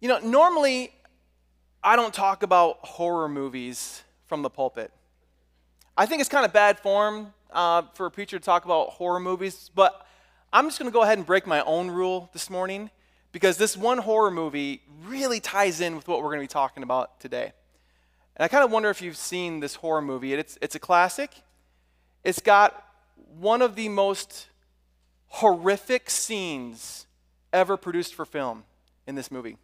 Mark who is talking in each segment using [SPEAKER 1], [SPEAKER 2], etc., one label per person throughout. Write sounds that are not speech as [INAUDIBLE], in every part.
[SPEAKER 1] You know, normally I don't talk about horror movies from the pulpit. I think it's kind of bad form uh, for a preacher to talk about horror movies, but I'm just going to go ahead and break my own rule this morning because this one horror movie really ties in with what we're going to be talking about today. And I kind of wonder if you've seen this horror movie. It's, it's a classic. It's got one of the most horrific scenes ever produced for film in this movie.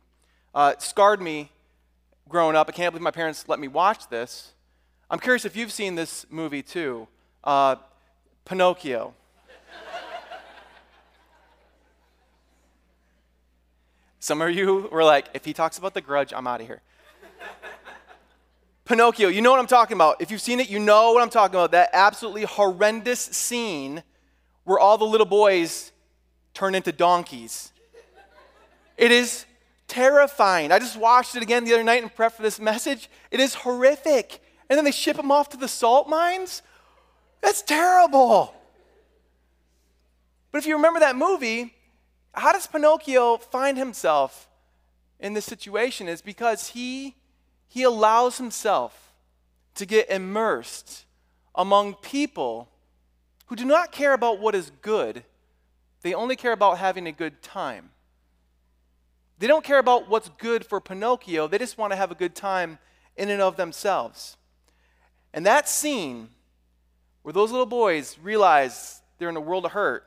[SPEAKER 1] Uh, it scarred me growing up. I can't believe my parents let me watch this. I'm curious if you've seen this movie too uh, Pinocchio. Some of you were like, if he talks about the grudge, I'm out of here. Pinocchio, you know what I'm talking about. If you've seen it, you know what I'm talking about. That absolutely horrendous scene where all the little boys turn into donkeys. It is terrifying. I just watched it again the other night in prep for this message. It is horrific. And then they ship them off to the salt mines. That's terrible. But if you remember that movie, how does Pinocchio find himself in this situation? Is because he he allows himself to get immersed among people who do not care about what is good. They only care about having a good time. They don't care about what's good for Pinocchio, they just want to have a good time in and of themselves. And that scene where those little boys realize they're in a world of hurt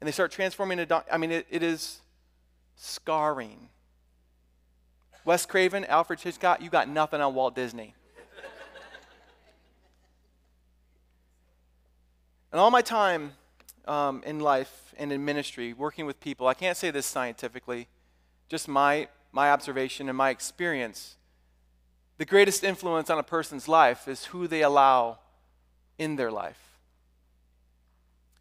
[SPEAKER 1] and they start transforming into, I mean, it, it is scarring. Wes Craven, Alfred Hitchcock, you got nothing on Walt Disney. and all my time um, in life and in ministry, working with people, I can't say this scientifically, just my, my observation and my experience, the greatest influence on a person's life is who they allow in their life.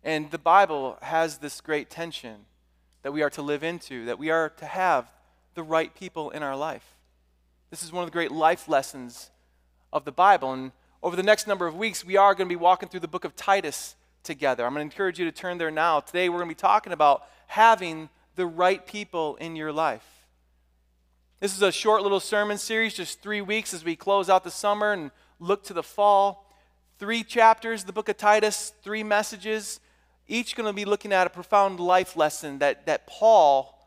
[SPEAKER 1] And the Bible has this great tension that we are to live into, that we are to have the right people in our life. This is one of the great life lessons of the Bible. And over the next number of weeks, we are going to be walking through the book of Titus together. I'm going to encourage you to turn there now. Today, we're going to be talking about having the right people in your life. This is a short little sermon series, just three weeks as we close out the summer and look to the fall. Three chapters, the book of Titus, three messages, each going to be looking at a profound life lesson that, that Paul,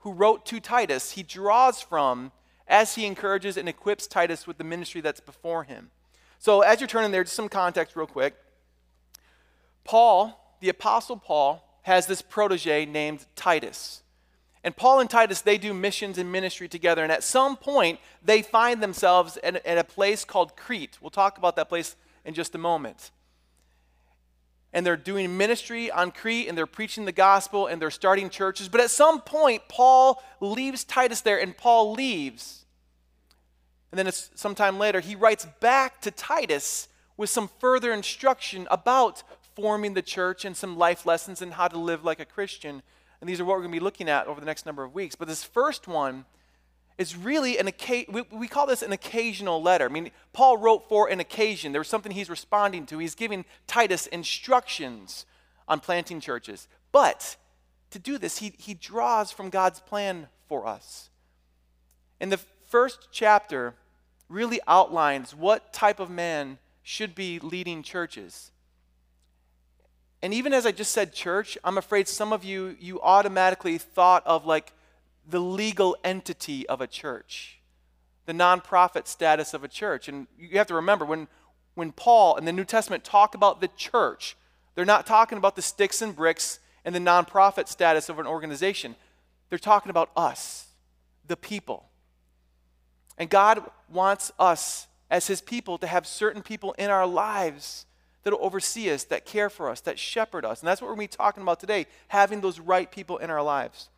[SPEAKER 1] who wrote to Titus, he draws from as he encourages and equips Titus with the ministry that's before him. So, as you're turning there, just some context, real quick. Paul, the Apostle Paul, has this protege named Titus. And Paul and Titus, they do missions and ministry together. And at some point, they find themselves at, at a place called Crete. We'll talk about that place in just a moment. And they're doing ministry on Crete and they're preaching the gospel and they're starting churches. But at some point, Paul leaves Titus there and Paul leaves. And then sometime later, he writes back to Titus with some further instruction about forming the church and some life lessons and how to live like a Christian. And these are what we're going to be looking at over the next number of weeks. But this first one is really an occasion, we, call this an occasional letter. I mean, Paul wrote for an occasion. There was something he's responding to. He's giving Titus instructions on planting churches. But to do this, he, he draws from God's plan for us. And the first chapter really outlines what type of man should be leading churches. And even as I just said church, I'm afraid some of you, you automatically thought of like the legal entity of a church, the nonprofit status of a church. And you have to remember when, when Paul and the New Testament talk about the church, they're not talking about the sticks and bricks and the nonprofit status of an organization. They're talking about us, the people. And God wants us as His people to have certain people in our lives that'll oversee us, that care for us, that shepherd us. And that's what we're going to be talking about today having those right people in our lives.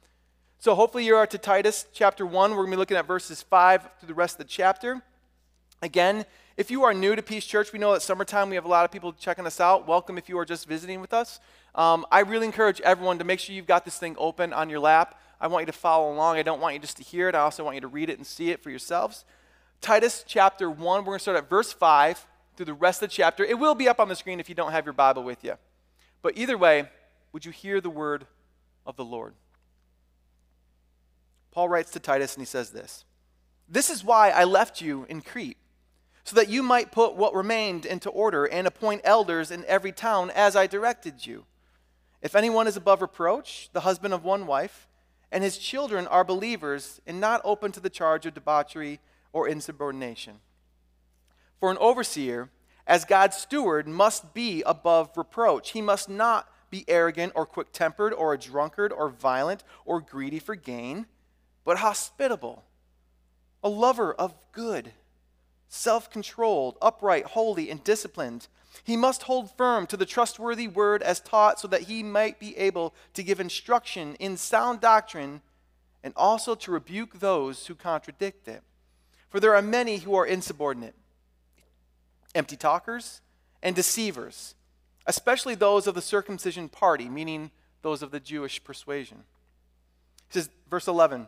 [SPEAKER 1] So hopefully you are to Titus chapter 1. We're going to be looking at verses 5 through the rest of the chapter. Again, if you are new to Peace Church, we know that summertime we have a lot of people checking us out. Welcome if you are just visiting with us. Um, I really encourage everyone to make sure you've got this thing open on your lap. I want you to follow along. I don't want you just to hear it. I also want you to read it and see it for yourselves. Titus chapter 1, we're going to start at verse 5 through the rest of the chapter. It will be up on the screen if you don't have your Bible with you. But either way, would you hear the word of the Lord? Paul writes to Titus and he says this This is why I left you in Crete, so that you might put what remained into order and appoint elders in every town as I directed you. If anyone is above reproach, the husband of one wife, and his children are believers and not open to the charge of debauchery or insubordination. For an overseer, as God's steward, must be above reproach. He must not be arrogant or quick tempered or a drunkard or violent or greedy for gain, but hospitable, a lover of good, self controlled, upright, holy, and disciplined. He must hold firm to the trustworthy word as taught so that he might be able to give instruction in sound doctrine and also to rebuke those who contradict it. For there are many who are insubordinate, empty talkers, and deceivers especially those of the circumcision party, meaning those of the Jewish persuasion. He says, verse 11,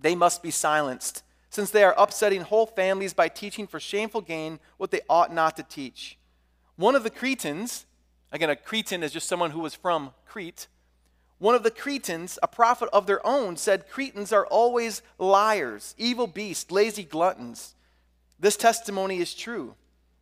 [SPEAKER 1] they must be silenced, since they are upsetting whole families by teaching for shameful gain what they ought not to teach. One of the Cretans, again, a Cretan is just someone who was from Crete. One of the Cretans, a prophet of their own, said Cretans are always liars, evil beasts, lazy gluttons. This testimony is true.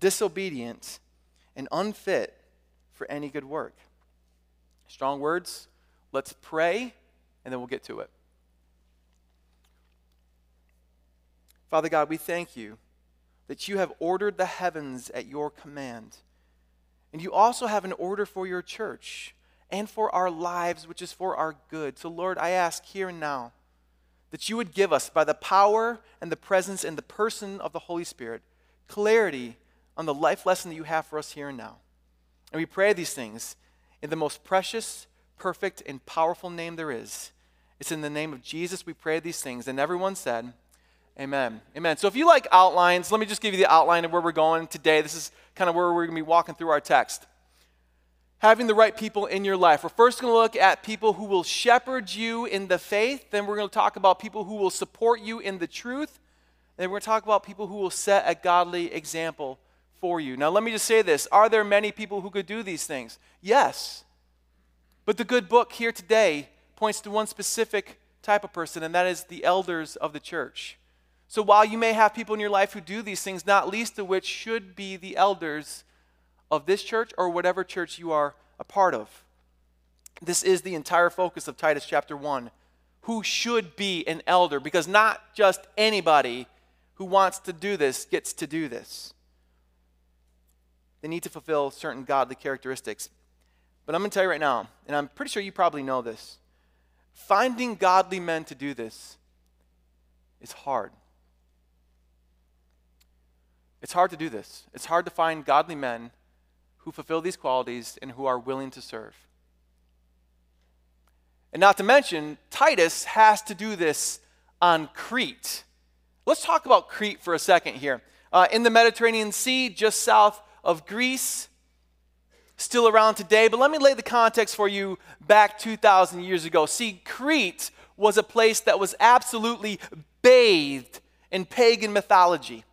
[SPEAKER 1] disobedient, and unfit for any good work. Strong words. Let's pray, and then we'll get to it. Father God, we thank you that you have ordered the heavens at your command. And you also have an order for your church and for our lives, which is for our good. So, Lord, I ask here and now that you would give us, by the power and the presence and the person of the Holy Spirit, clarity on the life lesson that you have for us here and now. And we pray these things in the most precious, perfect, and powerful name there is. It's in the name of Jesus we pray these things. And everyone said, Amen. Amen. So if you like outlines, let me just give you the outline of where we're going today. This is kind of where we're going to be walking through our text. Having the right people in your life. We're first going to look at people who will shepherd you in the faith. Then we're going to talk about people who will support you in the truth. Then we're going to talk about people who will set a godly example for you. Now, let me just say this Are there many people who could do these things? Yes. But the good book here today points to one specific type of person, and that is the elders of the church. So while you may have people in your life who do these things, not least of which should be the elders of this church or whatever church you are a part of, this is the entire focus of Titus chapter 1. Who should be an elder? Because not just anybody who wants to do this gets to do this. They need to fulfill certain godly characteristics. But I'm going to tell you right now, and I'm pretty sure you probably know this finding godly men to do this is hard. It's hard to do this. It's hard to find godly men who fulfill these qualities and who are willing to serve. And not to mention, Titus has to do this on Crete. Let's talk about Crete for a second here. Uh, in the Mediterranean Sea, just south of Greece, still around today. But let me lay the context for you back 2,000 years ago. See, Crete was a place that was absolutely bathed in pagan mythology.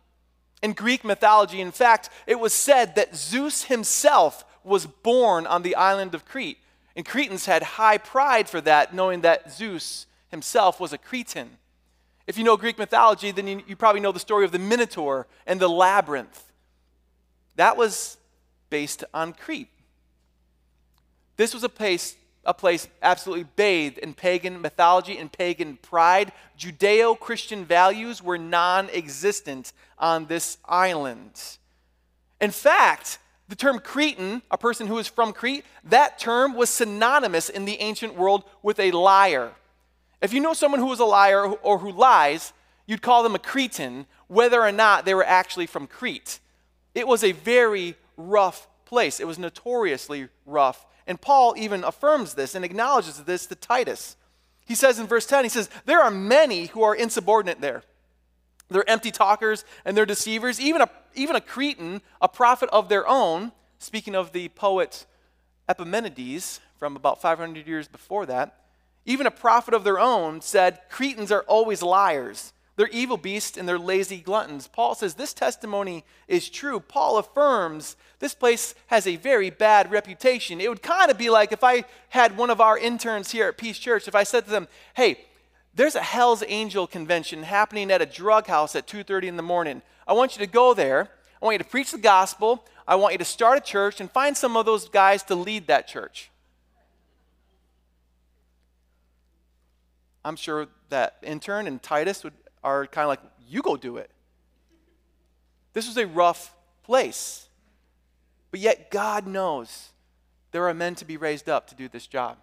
[SPEAKER 1] In Greek mythology, in fact, it was said that Zeus himself was born on the island of Crete. And Cretans had high pride for that, knowing that Zeus himself was a Cretan. If you know Greek mythology, then you, you probably know the story of the Minotaur and the labyrinth. That was based on Crete. This was a place, a place absolutely bathed in pagan mythology and pagan pride. Judeo Christian values were non existent on this island. In fact, the term Cretan, a person who is from Crete, that term was synonymous in the ancient world with a liar. If you know someone who is a liar or who lies, you'd call them a Cretan, whether or not they were actually from Crete. It was a very rough place. It was notoriously rough. And Paul even affirms this and acknowledges this to Titus. He says in verse 10, he says, There are many who are insubordinate there. They're empty talkers and they're deceivers. Even a, even a Cretan, a prophet of their own, speaking of the poet Epimenides from about 500 years before that, even a prophet of their own said, Cretans are always liars. They're evil beasts and they're lazy gluttons. Paul says this testimony is true. Paul affirms this place has a very bad reputation. It would kind of be like if I had one of our interns here at Peace Church, if I said to them, hey, there's a Hell's Angel convention happening at a drug house at 2:30 in the morning. I want you to go there. I want you to preach the gospel. I want you to start a church and find some of those guys to lead that church. I'm sure that intern and Titus would, are kind of like, you go do it. This was a rough place. But yet, God knows there are men to be raised up to do this job.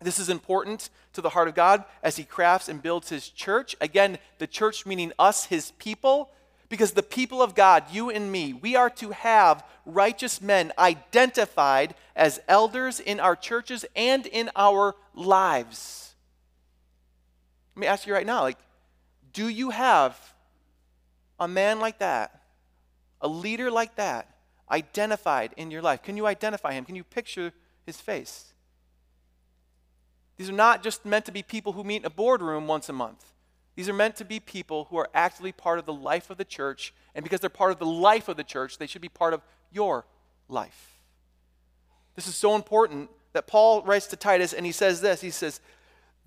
[SPEAKER 1] This is important to the heart of God as He crafts and builds His church. Again, the church meaning us, His people, because the people of God, you and me, we are to have righteous men identified as elders in our churches and in our lives. Let me ask you right now like, do you have a man like that, a leader like that, identified in your life? Can you identify him? Can you picture his face? These are not just meant to be people who meet in a boardroom once a month. These are meant to be people who are actively part of the life of the church, and because they're part of the life of the church, they should be part of your life. This is so important that Paul writes to Titus and he says this He says,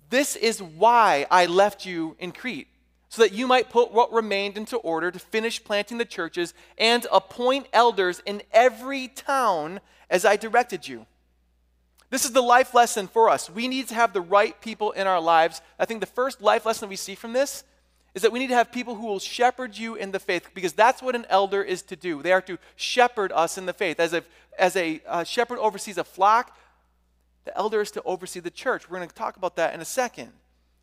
[SPEAKER 1] This is why I left you in Crete, so that you might put what remained into order to finish planting the churches and appoint elders in every town as I directed you. This is the life lesson for us. We need to have the right people in our lives. I think the first life lesson we see from this is that we need to have people who will shepherd you in the faith because that's what an elder is to do. They are to shepherd us in the faith. As a, as a uh, shepherd oversees a flock, the elder is to oversee the church. We're going to talk about that in a second.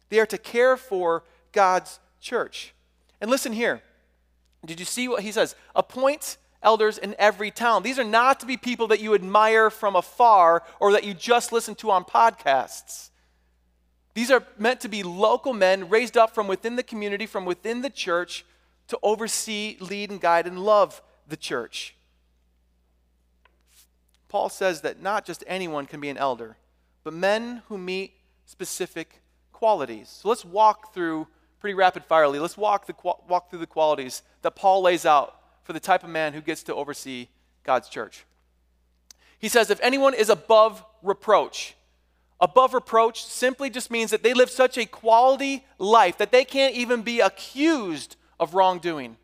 [SPEAKER 1] They are to care for God's church. And listen here. Did you see what he says? Appoint elders in every town. These are not to be people that you admire from afar or that you just listen to on podcasts. These are meant to be local men raised up from within the community, from within the church, to oversee, lead, and guide and love the church. Paul says that not just anyone can be an elder, but men who meet specific qualities. So let's walk through pretty rapid firely. Let's walk, the, walk through the qualities that Paul lays out for the type of man who gets to oversee God's church. He says, if anyone is above reproach, above reproach simply just means that they live such a quality life that they can't even be accused of wrongdoing.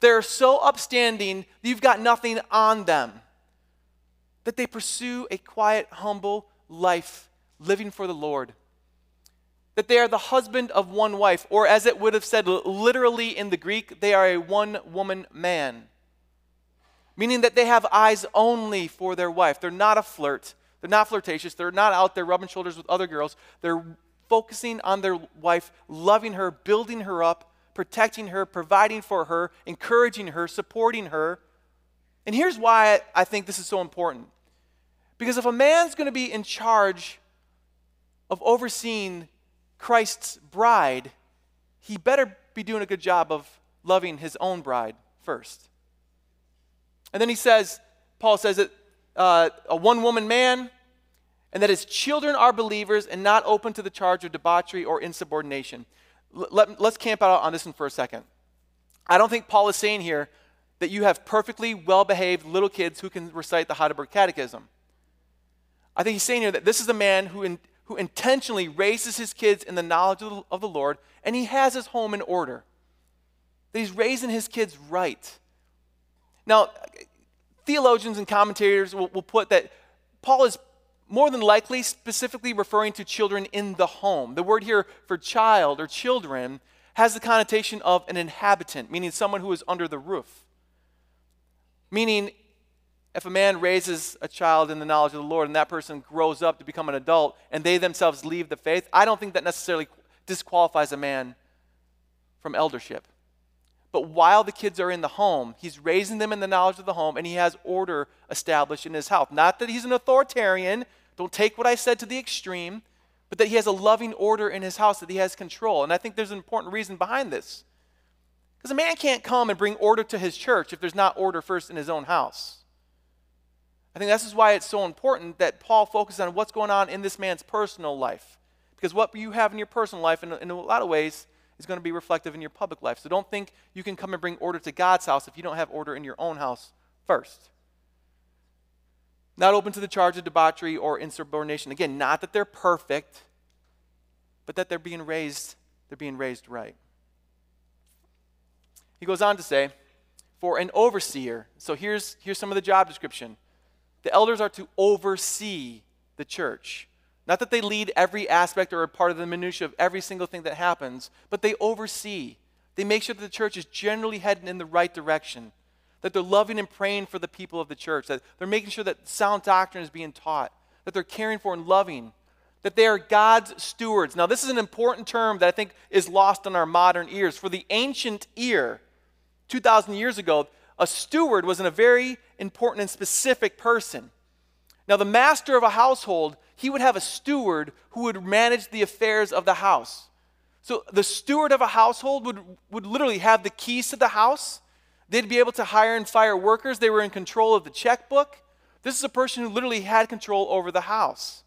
[SPEAKER 1] They're so upstanding, you've got nothing on them. That they pursue a quiet, humble life, living for the Lord that they are the husband of one wife, or as it would have said literally in the Greek, they are a one woman man. Meaning that they have eyes only for their wife. They're not a flirt. They're not flirtatious. They're not out there rubbing shoulders with other girls. They're focusing on their wife, loving her, building her up, protecting her, providing for her, encouraging her, supporting her. And here's why I think this is so important. Because if a man's going to be in charge of overseeing Christ's bride, he better be doing a good job of loving his own bride first. And then he says, Paul says that uh, a one woman man, and that his children are believers and not open to the charge of debauchery or insubordination. L- let, let's camp out on this one for a second. I don't think Paul is saying here that you have perfectly well behaved little kids who can recite the Heidelberg Catechism. I think he's saying here that this is a man who, in, who intentionally raises his kids in the knowledge of the, Lord, and he has his home in order. That he's raising his kids right. Now, theologians and commentators will, will put that Paul is more than likely specifically referring to children in the home. The word here for child or children has the connotation of an inhabitant, meaning someone who is under the roof. Meaning, if a man raises a child in the knowledge of the Lord and that person grows up to become an adult and they themselves leave the faith, I don't think that necessarily disqualifies a man from eldership. But while the kids are in the home, he's raising them in the knowledge of the home and he has order established in his house. Not that he's an authoritarian, don't take what I said to the extreme, but that he has a loving order in his house, that he has control. And I think there's an important reason behind this. Because a man can't come and bring order to his church if there's not order first in his own house. I think this is why it's so important that Paul focuses on what's going on in this man's personal life. Because what you have in your personal life, in, in a lot of ways, is going to be reflective in your public life. So don't think you can come and bring order to God's house if you don't have order in your own house first. Not open to the charge of debauchery or insubordination. Again, not that they're perfect, but that they're being raised, they're being raised right. He goes on to say, for an overseer. So here's, here's some of the job description. The elders are to oversee the church. Not that they lead every aspect or a part of the minutiae of every single thing that happens, but they oversee. They make sure that the church is generally heading in the right direction, that they're loving and praying for the people of the church, that they're making sure that sound doctrine is being taught, that they're caring for and loving, that they are God's stewards. Now, this is an important term that I think is lost on our modern ears. For the ancient ear, 2,000 years ago, a steward was a very important and specific person. Now, the master of a household, he would have a steward who would manage the affairs of the house. So, the steward of a household would, would literally have the keys to the house. They'd be able to hire and fire workers. They were in control of the checkbook. This is a person who literally had control over the house.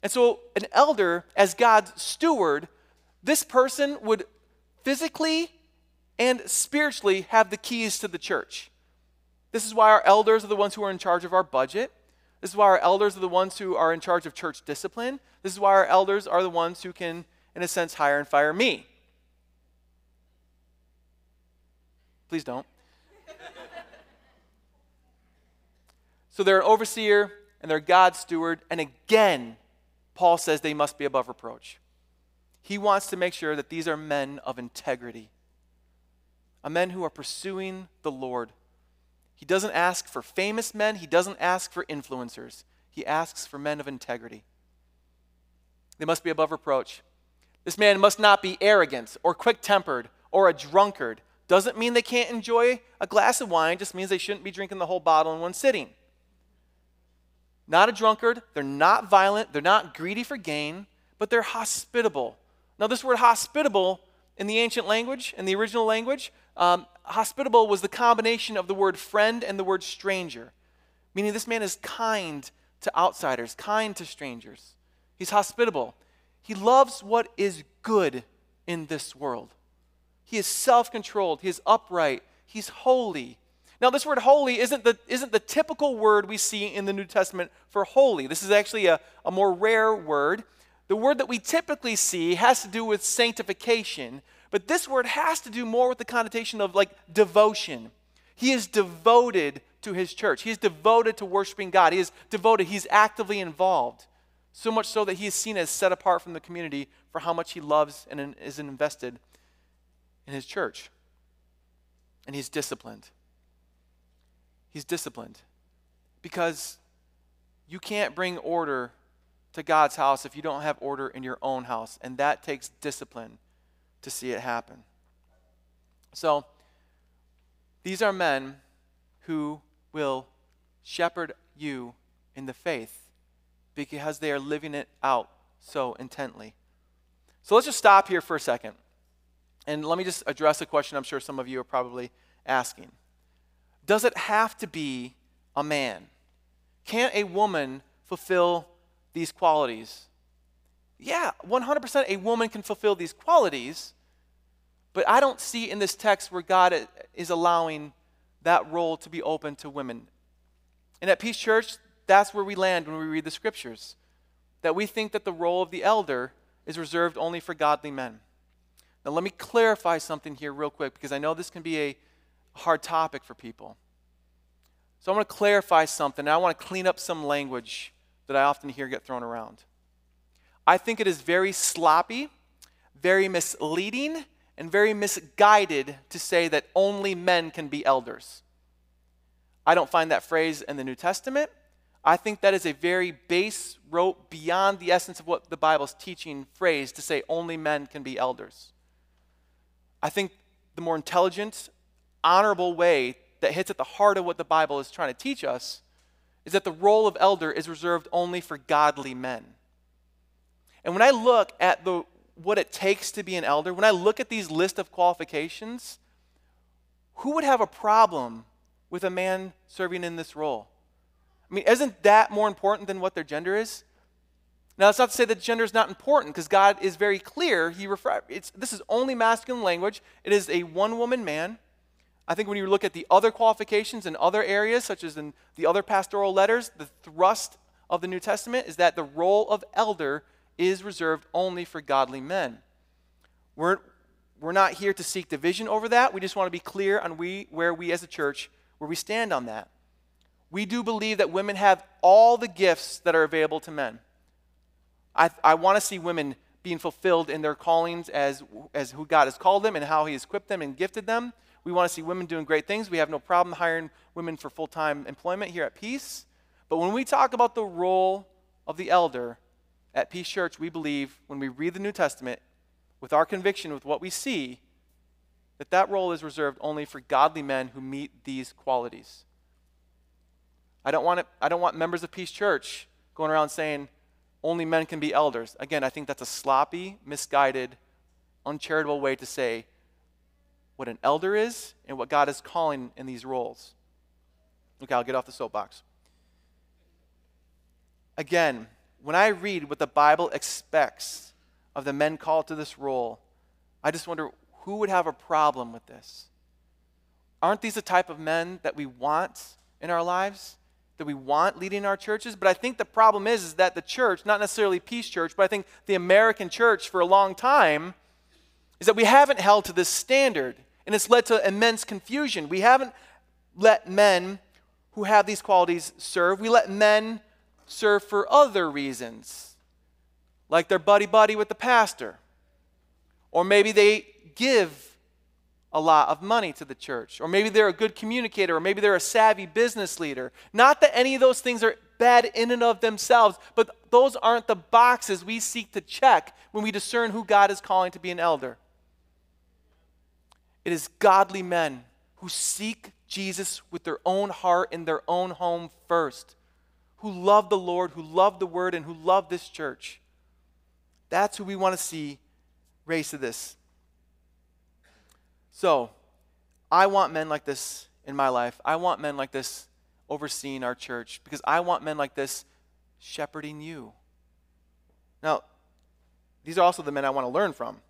[SPEAKER 1] And so, an elder, as God's steward, this person would physically and spiritually have the keys to the church. This is why our elders are the ones who are in charge of our budget. This is why our elders are the ones who are in charge of church discipline. This is why our elders are the ones who can, in a sense, hire and fire me. Please don't. so they're an overseer and they're God's steward. And again, Paul says they must be above reproach. He wants to make sure that these are men of integrity a men who are pursuing the Lord. He doesn't ask for famous men, he doesn't ask for influencers. He asks for men of integrity. They must be above reproach. This man must not be arrogant or quick tempered or a drunkard. Doesn't mean they can't enjoy a glass of wine, just means they shouldn't be drinking the whole bottle in one sitting. Not a drunkard, they're not violent, they're not greedy for gain, but they're hospitable. Now, this word hospitable in the ancient language, in the original language, um, hospitable was the combination of the word friend and the word stranger, meaning this man is kind to outsiders, kind to strangers. He's hospitable. He loves what is good in this world. He is self controlled, he is upright, he's holy. Now, this word holy isn't the, isn't the typical word we see in the New Testament for holy. This is actually a, a more rare word. The word that we typically see has to do with sanctification, but this word has to do more with the connotation of like devotion. He is devoted to his church. He is devoted to worshiping God. He is devoted. He's actively involved. So much so that he is seen as set apart from the community for how much he loves and is invested in his church. And he's disciplined. He's disciplined because you can't bring order to God's house if you don't have order in your own house. And that takes discipline to see it happen. So, these are men who will shepherd you in the faith because they are living it out so intently. So let's just stop here for a second. And let me just address a question I'm sure some of you are probably asking. Does it have to be a man? Can't a woman fulfill these qualities? Yeah, 100% a woman can fulfill these qualities, but I don't see in this text where God is allowing that role to be open to women. And at Peace Church, that's where we land when we read the scriptures. That we think that the role of the elder is reserved only for godly men. Now, let me clarify something here, real quick, because I know this can be a hard topic for people. So, I want to clarify something, and I want to clean up some language that I often hear get thrown around. I think it is very sloppy, very misleading, and very misguided to say that only men can be elders. I don't find that phrase in the New Testament. I think that is a very base, rope, beyond the essence of what the Bible's teaching phrase to say only men can be elders. I think the more intelligent, honorable way that hits at the heart of what the Bible is trying to teach us is that the role of elder is reserved only for godly men. And when I look at the, what it takes to be an elder, when I look at these list of qualifications, who would have a problem with a man serving in this role? I mean, isn't that more important than what their gender is? Now, that's not to say that gender is not important, because God is very clear. He refer, this is only masculine language. It is a one-woman man. I think when you look at the other qualifications in other areas, such as in the other pastoral letters, the thrust of the New Testament is that the role of elder is reserved only for godly men. We're, we're not here to seek division over that. We just want to be clear on we, where we as a church, where we stand on that. We do believe that women have all the gifts that are available to men. I, I want to see women being fulfilled in their callings as, as who God has called them and how He has equipped them and gifted them. We want to see women doing great things. We have no problem hiring women for full time employment here at Peace. But when we talk about the role of the elder at Peace Church, we believe when we read the New Testament with our conviction, with what we see, that that role is reserved only for godly men who meet these qualities. I don't want, it, I don't want members of Peace Church going around saying, only men can be elders. Again, I think that's a sloppy, misguided, uncharitable way to say what an elder is and what God is calling in these roles. Okay, I'll get off the soapbox. Again, when I read what the Bible expects of the men called to this role, I just wonder who would have a problem with this? Aren't these the type of men that we want in our lives? that we want leading our churches. But I think the problem is, is that the church, not necessarily Peace Church, but I think the American church for a long time, is that we haven't held to this standard. And it's led to immense confusion. We haven't let men who have these qualities serve. We let men serve for other reasons, like they're buddy buddy with the pastor. Or maybe they give a lot of money to the church. Or maybe they're a good communicator, or maybe they're a savvy business leader. Not that any of those things are bad in and of themselves, but those aren't the boxes we seek to check when we discern who God is calling to be an elder. It is godly men who seek Jesus with their own heart in their own home first, who love the Lord, who love the Word, and who love this church. That's who we want to see raised to this. So, I want men like this in my life. I want men like this overseeing our church because I want men like this shepherding you. Now, these are also the men I want to learn from.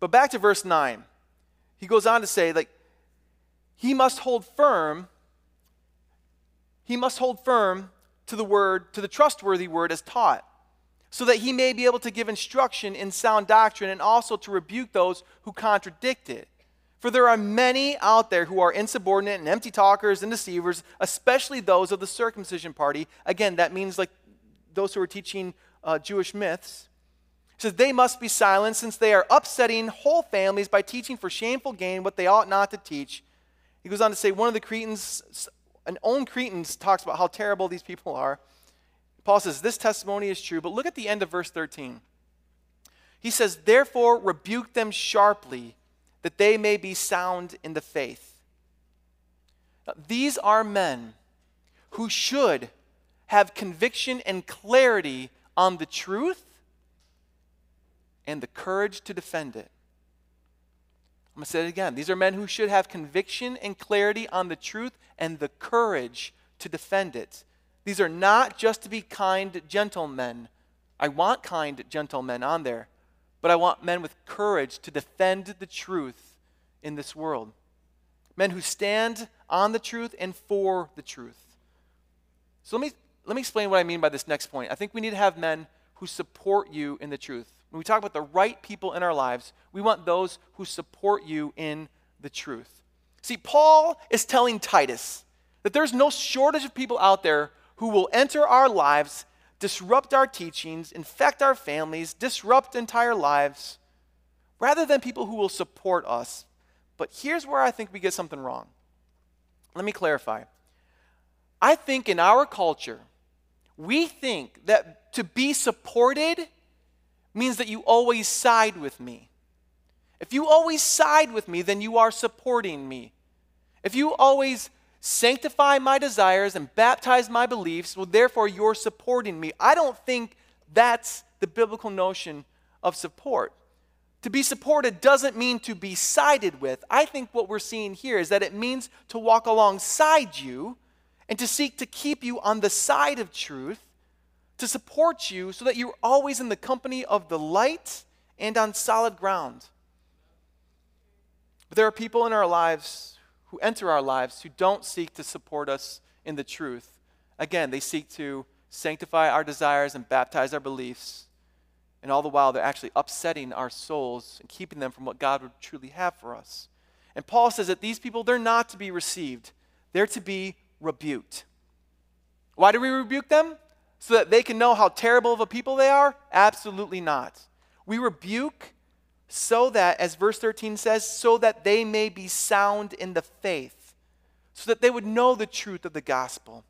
[SPEAKER 1] But back to verse 9. He goes on to say, like, he must hold firm, he must hold firm to the word, to the trustworthy word as taught, so that he may be able to give instruction in sound doctrine and also to rebuke those who contradict it. For there are many out there who are insubordinate and empty talkers and deceivers, especially those of the circumcision party. Again, that means like those who are teaching uh, Jewish myths. He says they must be silent since they are upsetting whole families by teaching for shameful gain what they ought not to teach. He goes on to say one of the Cretans, an own Cretans, talks about how terrible these people are. Paul says this testimony is true, but look at the end of verse 13. He says, Therefore, rebuke them sharply that they may be sound in the faith. Now, these are men who should have conviction and clarity on the truth and the courage to defend it. I'm going to say it again. These are men who should have conviction and clarity on the truth and the courage to defend it. These are not just to be kind gentlemen. I want kind gentlemen on there but I want men with courage to defend the truth in this world. Men who stand on the truth and for the truth. So let me, let me explain what I mean by this next point. I think we need to have men who support you in the truth. When we talk about the right people in our lives, we want those who support you in the truth. See, Paul is telling Titus that there's no shortage of people out there who will enter our lives disrupt our teachings, infect our families, disrupt entire lives, rather than people who will support us. But here's where I think we get something wrong. Let me clarify. I think in our culture, we think that to be supported means that you always side with me. If you always side with me, then you are supporting me. If you always sanctify my desires and baptize my beliefs, well, therefore you're supporting me. I don't think that's the biblical notion of support. To be supported doesn't mean to be sided with. I think what we're seeing here is that it means to walk alongside you and to seek to keep you on the side of truth, to support you so that you're always in the company of the light and on solid ground. But there are people in our lives who enter our lives who don't seek to support us in the truth. Again, they seek to sanctify our desires and baptize our beliefs. And all the while, they're actually upsetting our souls and keeping them from what God would truly have for us. And Paul says that these people, they're not to be received, they're to be rebuked. Why do we rebuke them? So that they can know how terrible of a people they are? Absolutely not. We rebuke so that, as verse 13 says, so that they may be sound in the faith, so that they would know the truth of the gospel.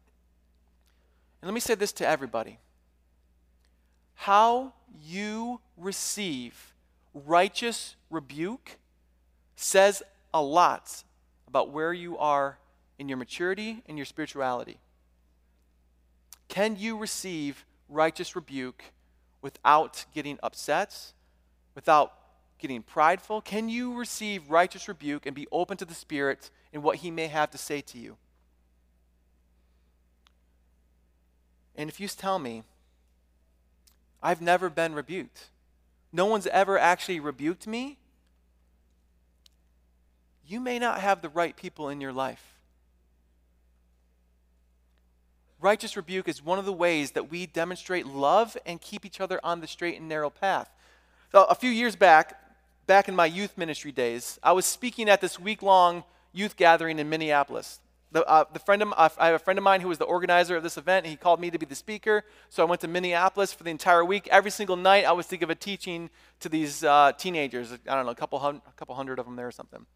[SPEAKER 1] And let me say this to everybody how you receive righteous rebuke says a lot about where you are in your maturity and your spirituality. Can you receive righteous rebuke without getting upset, without getting prideful? Can you receive righteous rebuke and be open to the Spirit in what He may have to say to you? And if you tell me, I've never been rebuked. No one's ever actually rebuked me. You may not have the right people in your life. Righteous rebuke is one of the ways that we demonstrate love and keep each other on the straight and narrow path. So, a few years back, back in my youth ministry days, I was speaking at this week long youth gathering in Minneapolis. The, uh, the friend of, uh, I have a friend of mine who was the organizer of this event. And he called me to be the speaker. So I went to Minneapolis for the entire week. Every single night, I was to give a teaching to these uh, teenagers. I don't know, a couple, hundred, a couple hundred of them there or something.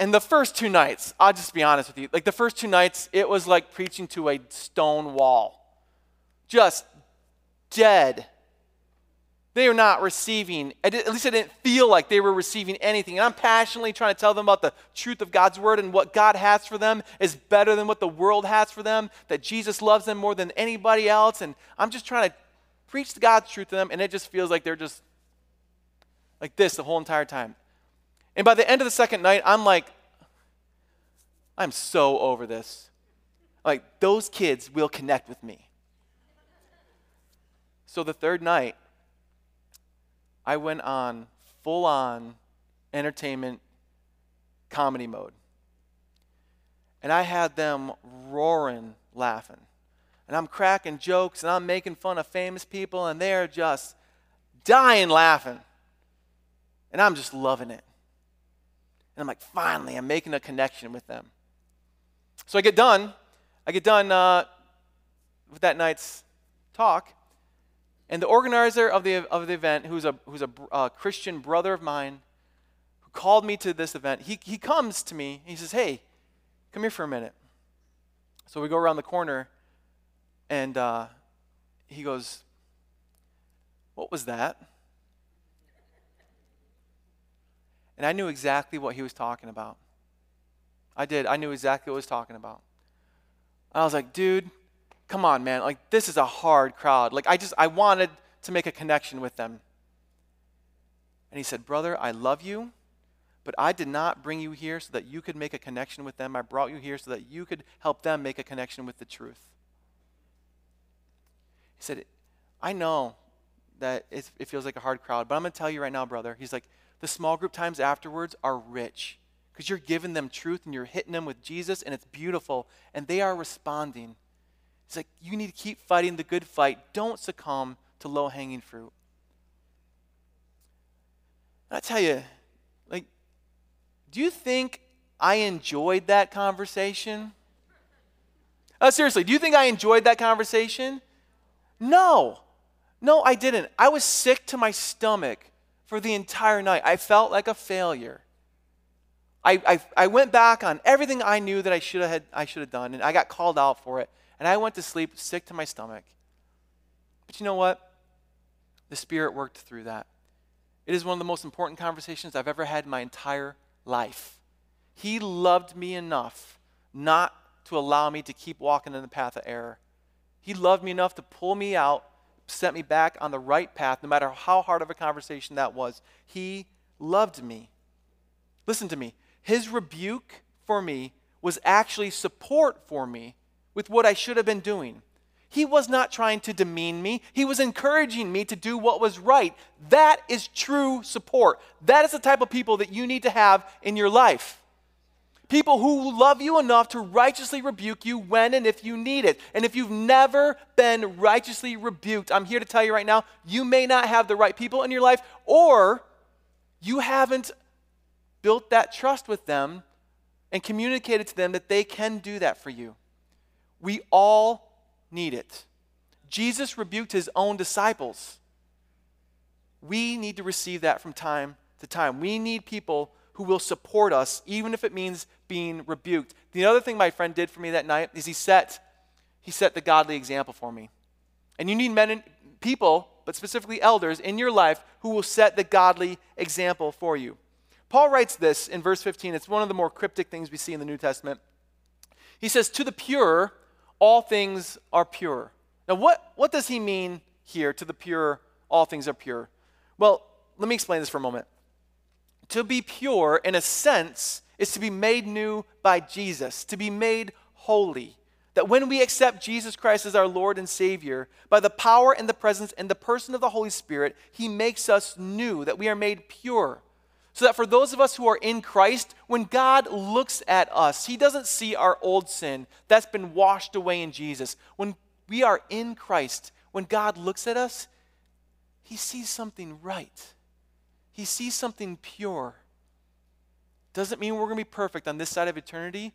[SPEAKER 1] And the first two nights, I'll just be honest with you, like the first two nights, it was like preaching to a stone wall. Just dead they are not receiving, at least I didn't feel like they were receiving anything. And I'm passionately trying to tell them about the truth of God's word and what God has for them is better than what the world has for them, that Jesus loves them more than anybody else. And I'm just trying to preach God's truth to them, and it just feels like they're just like this the whole entire time. And by the end of the second night, I'm like, I'm so over this. Like, those kids will connect with me. So the third night, I went on full on entertainment comedy mode. And I had them roaring laughing. And I'm cracking jokes and I'm making fun of famous people, and they're just dying laughing. And I'm just loving it. And I'm like, finally, I'm making a connection with them. So I get done. I get done uh, with that night's talk. And the organizer of the, of the event, who's a, who's a uh, Christian brother of mine, who called me to this event, he, he comes to me. He says, Hey, come here for a minute. So we go around the corner, and uh, he goes, What was that? And I knew exactly what he was talking about. I did. I knew exactly what he was talking about. And I was like, dude, come on, man, like this is a hard crowd. Like I just, I wanted to make a connection with them. And he said, Brother, I love you, but I did not bring you here so that you could make a connection with them. I brought you here so that you could help them make a connection with the truth. He said, I know that it feels like a hard crowd, but I'm going to tell you right now, brother. He's like, the small group times afterwards are rich because you're giving them truth and you're hitting them with Jesus, and it's beautiful, and they are responding. It's like, you need to keep fighting the good fight. Don't succumb to low hanging fruit. I tell you, like, do you think I enjoyed that conversation? Uh, seriously, do you think I enjoyed that conversation? No. No, I didn't. I was sick to my stomach for the entire night. I felt like a failure. I, I, I went back on everything I knew that I should have I should have done, and I got called out for it. And I went to sleep sick to my stomach. But you know what? The Spirit worked through that. It is one of the most important conversations I've ever had in my entire life. He loved me enough not to allow me to keep walking in the path of error. He loved me enough to pull me out, set me back on the right path, no matter how hard of a conversation that was. He loved me. Listen to me. His rebuke for me was actually support for me with what I should have been doing. He was not trying to demean me. He was encouraging me to do what was right. That is true support. That is the type of people that you need to have in your life. People who love you enough to righteously rebuke you when and if you need it. And if you've never been righteously rebuked, I'm here to tell you right now, you may not have the right people in your life, or you haven't built that trust with them and communicated to them that they can do that for you. We all need it. Jesus rebuked his own disciples. We need to receive that from time to time. We need people who will support us, even if it means being rebuked. The other thing my friend did for me that night is he set, he set the godly example for me. And you need men and people, but specifically elders, in your life who will set the godly example for you. Paul writes this in verse 15. It's one of the more cryptic things we see in the New Testament. He says, To the pure, all things are pure. Now, what, what does he mean here, to the pure, all things are pure? Well, let me explain this for a moment. To be pure, in a sense, is to be made new by Jesus, to be made holy. That when we accept Jesus Christ as our Lord and Savior, by the power and the presence and the person of the Holy Spirit, He makes us new, that we are made pure. So that for those of us who are in Christ, when God looks at us, He doesn't see our old sin that's been washed away in Jesus. When we are in Christ, when God looks at us, He sees something right, He sees something pure. Doesn't mean we're going to be perfect on this side of eternity,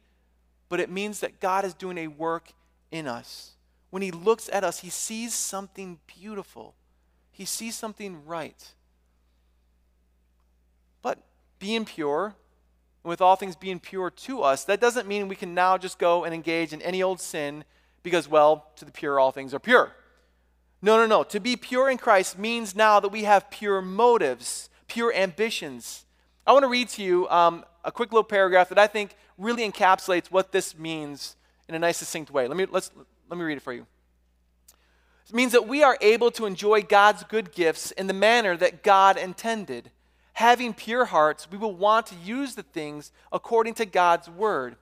[SPEAKER 1] but it means that God is doing a work in us. When He looks at us, He sees something beautiful, He sees something right But being pure, and with all things being pure to us, that doesn't mean we can now just go and engage in any old sin because, well, to the pure, all things are pure. No, no, no. To be pure in Christ means now that we have pure motives, pure ambitions. I want to read to you um, a quick little paragraph that I think really encapsulates what this means in a nice, succinct way. Let me, let's, let me read it for you. It means that we are able to enjoy God's good gifts in the manner that God intended having pure hearts, we will want to use the things according to God's word.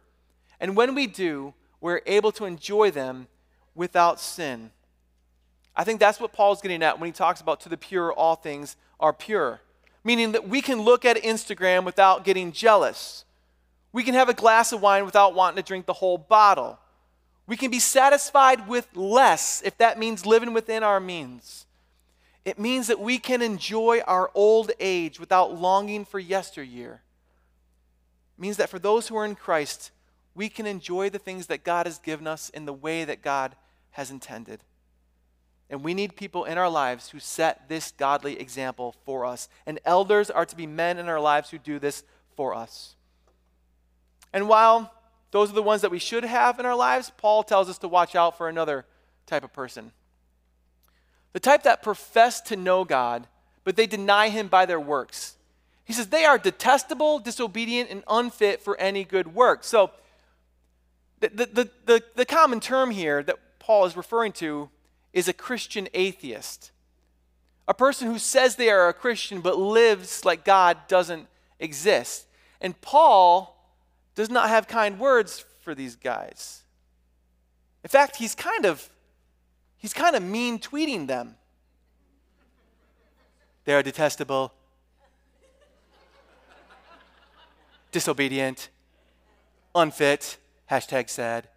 [SPEAKER 1] And when we do, we're able to enjoy them without sin. I think that's what Paul's getting at when he talks about to the pure, all things are pure. Meaning that we can look at Instagram without getting jealous. We can have a glass of wine without wanting to drink the whole bottle. We can be satisfied with less if that means living within our means. It means that we can enjoy our old age without longing for yesteryear. It means that for those who are in Christ, we can enjoy the things that God has given us in the way that God has intended. And we need people in our lives who set this godly example for us. And elders are to be men in our lives who do this for us. And while those are the ones that we should have in our lives, Paul tells us to watch out for another type of person the type that profess to know God, but they deny him by their works. He says they are detestable, disobedient, and unfit for any good work. So, the, the, the, the, common term here that Paul is referring to is a Christian atheist. A person who says they are a Christian but lives like God doesn't exist. And Paul does not have kind words for these guys. In fact, he's kind of he's kind of mean tweeting them. They are detestable, disobedient, unfit, hashtag sad.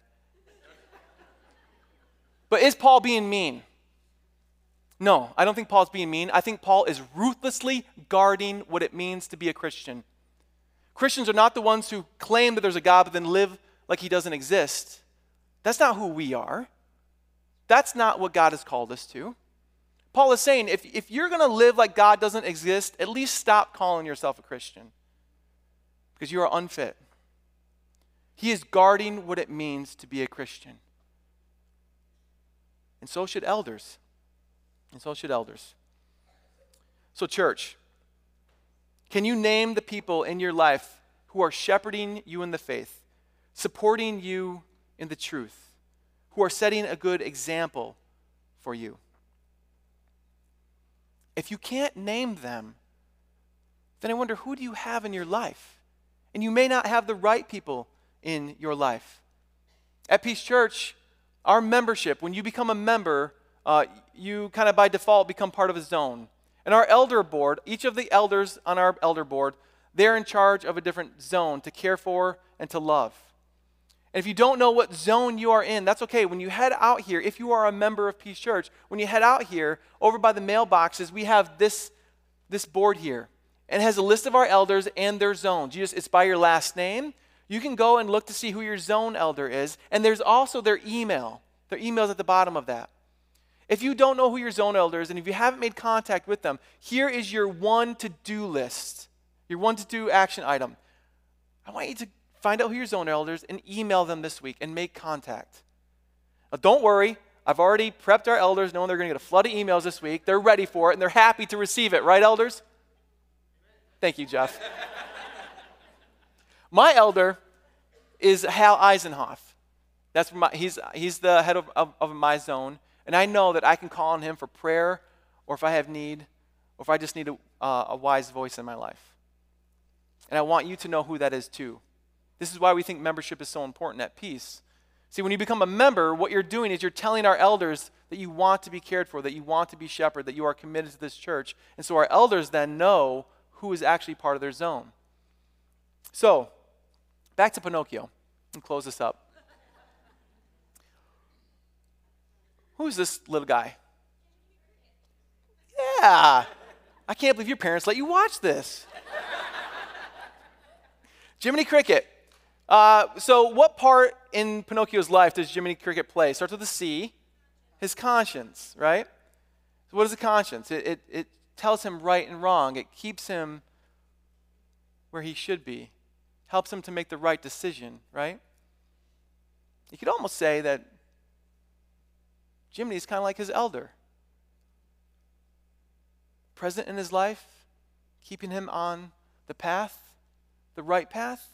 [SPEAKER 1] But is Paul being mean? No, I don't think Paul's being mean. I think Paul is ruthlessly guarding what it means to be a Christian. Christians are not the ones who claim that there's a God but then live like he doesn't exist. That's not who we are. That's not what God has called us to. Paul is saying if, if you're going to live like God doesn't exist, at least stop calling yourself a Christian because you are unfit. He is guarding what it means to be a Christian. And so should elders. And so should elders. So, church, can you name the people in your life who are shepherding you in the faith, supporting you in the truth? who are setting a good example for you. If you can't name them, then I wonder who do you have in your life? And you may not have the right people in your life. At Peace Church, our membership, when you become a member, uh, you kind of by default become part of a zone. And our elder board, each of the elders on our elder board, they're in charge of a different zone to care for and to love. And if you don't know what zone you are in, that's okay. When you head out here, if you are a member of Peace Church, when you head out here, over by the mailboxes, we have this, this board here. And it has a list of our elders and their zones. You just, it's by your last name. You can go and look to see who your zone elder is. And there's also their email. Their email's at the bottom of that. If you don't know who your zone elder is and if you haven't made contact with them, here is your one to do list, your one to do action item. I want you to find out who your zone elders and email them this week and make contact. Now, don't worry, I've already prepped our elders knowing they're going to get a flood of emails this week. They're ready for it and they're happy to receive it, right, elders? Thank you, Jeff. [LAUGHS] my elder is Hal Eisenhoff. That's my, he's, he's the head of, of, of my zone. And I know that I can call on him for prayer or if I have need or if I just need a, uh, a wise voice in my life. And I want you to know who that is too. This is why we think membership is so important at peace. See, when you become a member, what you're doing is you're telling our elders that you want to be cared for, that you want to be shepherded, that you are committed to this church. And so our elders then know who is actually part of their zone. So, back to Pinocchio and close this up. Who's this little guy? Yeah. I can't believe your parents let you watch this. Jiminy Cricket. Uh, so, what part in Pinocchio's life does Jiminy Cricket play? Starts with a C, his conscience, right? So, what is a conscience? It, it, it tells him right and wrong, it keeps him where he should be, helps him to make the right decision, right? You could almost say that Jiminy is kind of like his elder. Present in his life, keeping him on the path, the right path.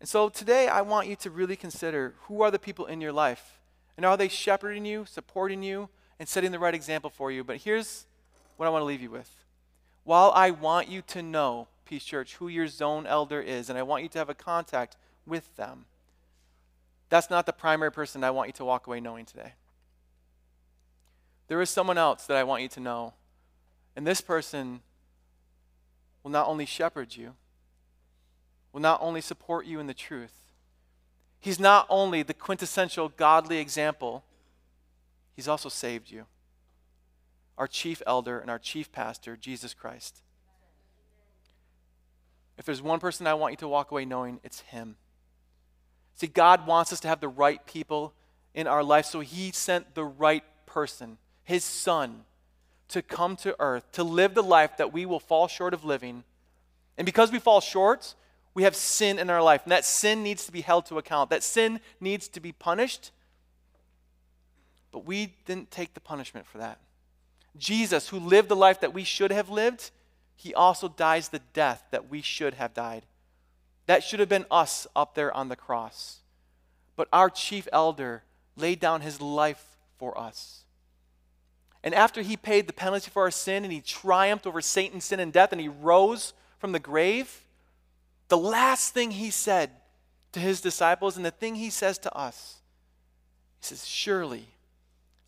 [SPEAKER 1] And so today I want you to really consider who are the people in your life? And are they shepherding you, supporting you, and setting the right example for you? But here's what I want to leave you with. While I want you to know, Peace Church, who your zone elder is, and I want you to have a contact with them, that's not the primary person I want you to walk away knowing today. There is someone else that I want you to know. And this person will not only shepherd you, will not only support you in the truth, he's not only the quintessential godly example, he's also saved you. Our chief elder and our chief pastor, Jesus Christ. If there's one person I want you to walk away knowing, it's him. See, God wants us to have the right people in our life, so He sent the right person, His Son, to come to earth, to live the life that we will fall short of living. And because we fall short, we have sin in our life. And that sin needs to be held to account. That sin needs to be punished. But we didn't take the punishment for that. Jesus, who lived the life that we should have lived, he also dies the death that we should have died. That should have been us up there on the cross. But our chief elder laid down his life for us. And after he paid the penalty for our sin and he triumphed over Satan, sin, and death, and he rose from the grave, the last thing he said to his disciples and the thing he says to us, he says, Surely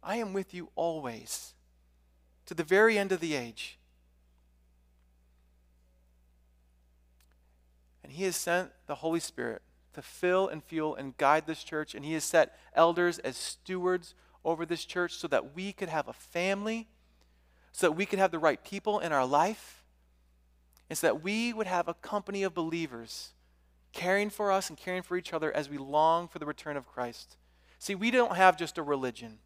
[SPEAKER 1] I am with you always to the very end of the age. And He has sent the Holy Spirit to fill and fuel and guide this church. And He has set elders as stewards over this church so that we could have a family, so that we could have the right people in our life, and so that we would have a company of believers caring for us and caring for each other as we long for the return of Christ. See, we don't have just a religion,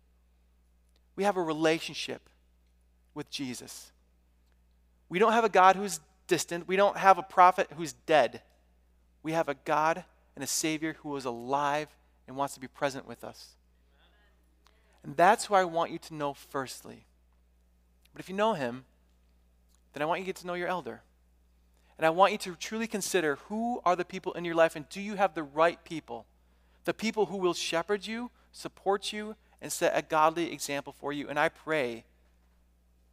[SPEAKER 1] we have a relationship with Jesus. We don't have a God who's distant, we don't have a prophet who's dead. We have a God and a Savior who is alive and wants to be present with us. And that's who I want you to know firstly. But if you know Him, then I want you to get to know your elder. And I want you to truly consider who are the people in your life and do you have the right people? The people who will shepherd you, support you, and set a godly example for you. And I pray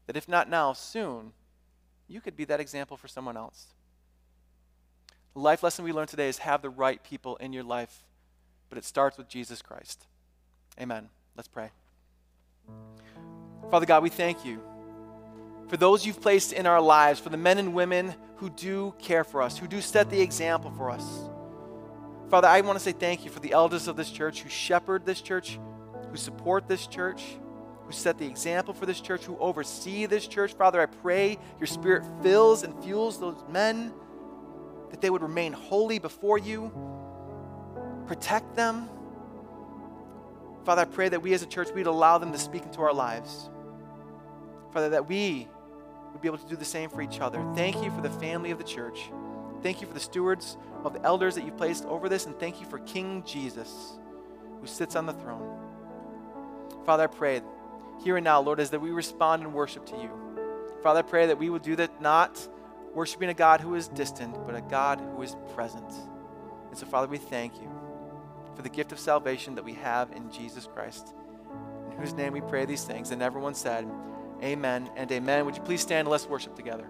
[SPEAKER 1] that if not now, soon, you could be that example for someone else. The life lesson we learned today is have the right people in your life, but it starts with Jesus Christ. Amen. Let's pray. Father God, we thank you for those you've placed in our lives, for the men and women who do care for us, who do set the example for us. Father, I want to say thank you for the elders of this church who shepherd this church, who support this church, who set the example for this church, who oversee this church. Father, I pray your spirit fills and fuels those men, that they would remain holy before you, protect them. Father, I pray that we as a church, we'd allow them to speak into our lives. Father, that we would be able to do the same for each other. Thank you for the family of the church. Thank you for the stewards of the elders that you've placed over this, and thank you for King Jesus who sits on the throne. Father, I pray here and now, Lord, as that we respond in worship to you. Father, I pray that we will do that not worshiping a God who is distant, but a God who is present. And so, Father, we thank you for the gift of salvation that we have in Jesus Christ, in whose name we pray these things. And everyone said, Amen and amen. Would you please stand and let's worship together?